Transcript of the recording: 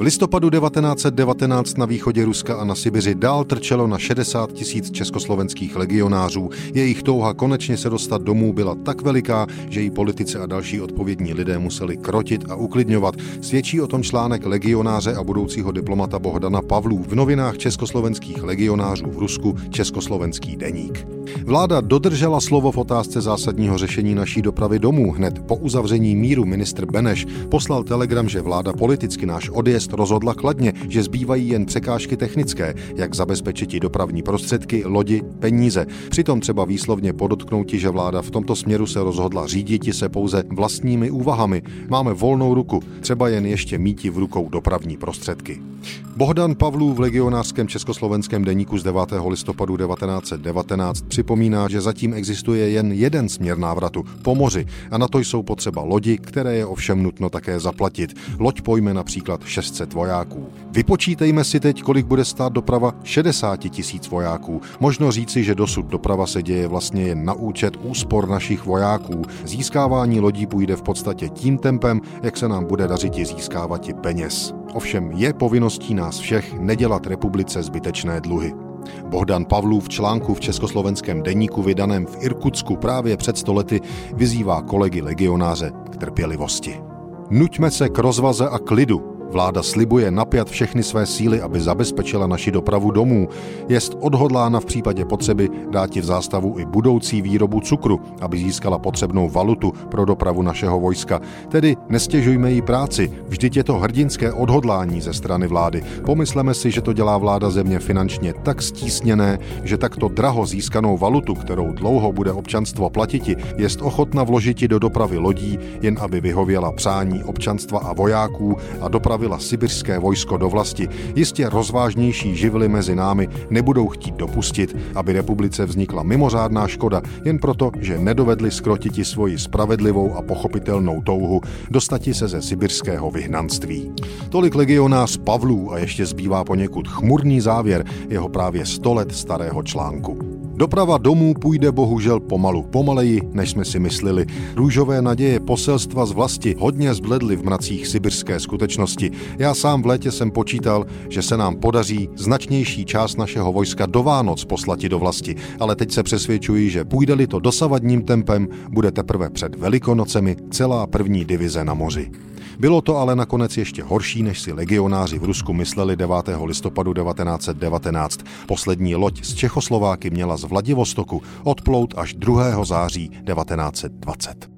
listopadu 1919 na východě Ruska a na Sibiři dál trčelo na 60 tisíc československých legionářů. Jejich touha konečně se dostat domů byla tak veliká, že jí politici a další odpovědní lidé museli krotit a uklidňovat. Svědčí o tom článek legionáře a budoucího diplomata Bohdana Pavlů v novinách československých legionářů v Rusku Československý deník. Vláda dodržela slovo v otázce zásadního řešení naší dopravy domů. Hned po uzavření míru ministr Beneš poslal telegram, že vláda politicky náš odjezd rozhodla kladně, že zbývají jen překážky technické, jak zabezpečit dopravní prostředky, lodi, peníze. Přitom třeba výslovně podotknouti, že vláda v tomto směru se rozhodla říditi se pouze vlastními úvahami. Máme volnou ruku, třeba jen ještě míti v rukou dopravní prostředky. Bohdan Pavlů v legionářském československém deníku z 9. listopadu 1919 připomíná, že zatím existuje jen jeden směr návratu po moři a na to jsou potřeba lodi, které je ovšem nutno také zaplatit. Loď pojme například 600 vojáků. Vypočítejme si teď, kolik bude stát doprava 60 tisíc vojáků. Možno říci, že dosud doprava se děje vlastně jen na účet úspor našich vojáků. Získávání lodí půjde v podstatě tím tempem, jak se nám bude dařit získávat i peněz. Ovšem je povinností nás všech nedělat republice zbytečné dluhy. Bohdan Pavlů v článku v československém deníku vydaném v Irkutsku právě před stolety vyzývá kolegy legionáře k trpělivosti. Nuťme se k rozvaze a klidu, Vláda slibuje napjat všechny své síly, aby zabezpečila naši dopravu domů. Jest odhodlána v případě potřeby dát v zástavu i budoucí výrobu cukru, aby získala potřebnou valutu pro dopravu našeho vojska. Tedy nestěžujme jí práci, vždyť je to hrdinské odhodlání ze strany vlády. Pomysleme si, že to dělá vláda země finančně tak stísněné, že takto draho získanou valutu, kterou dlouho bude občanstvo platiti, jest ochotna vložiti do dopravy lodí, jen aby vyhověla přání občanstva a vojáků a dopravy dostavila sibirské vojsko do vlasti, jistě rozvážnější živly mezi námi nebudou chtít dopustit, aby republice vznikla mimořádná škoda jen proto, že nedovedli skrotiti svoji spravedlivou a pochopitelnou touhu dostati se ze sibirského vyhnanství. Tolik legionář Pavlů a ještě zbývá poněkud chmurný závěr jeho právě 100 let starého článku. Doprava domů půjde bohužel pomalu, pomaleji, než jsme si mysleli. Růžové naděje poselstva z vlasti hodně zbledly v mracích sibirské skutečnosti. Já sám v létě jsem počítal, že se nám podaří značnější část našeho vojska do Vánoc poslati do vlasti, ale teď se přesvědčuji, že půjde-li to dosavadním tempem, bude teprve před Velikonocemi celá první divize na moři. Bylo to ale nakonec ještě horší, než si legionáři v Rusku mysleli 9. listopadu 1919. Poslední loď z Čechoslováky měla z Vladivostoku odplout až 2. září 1920.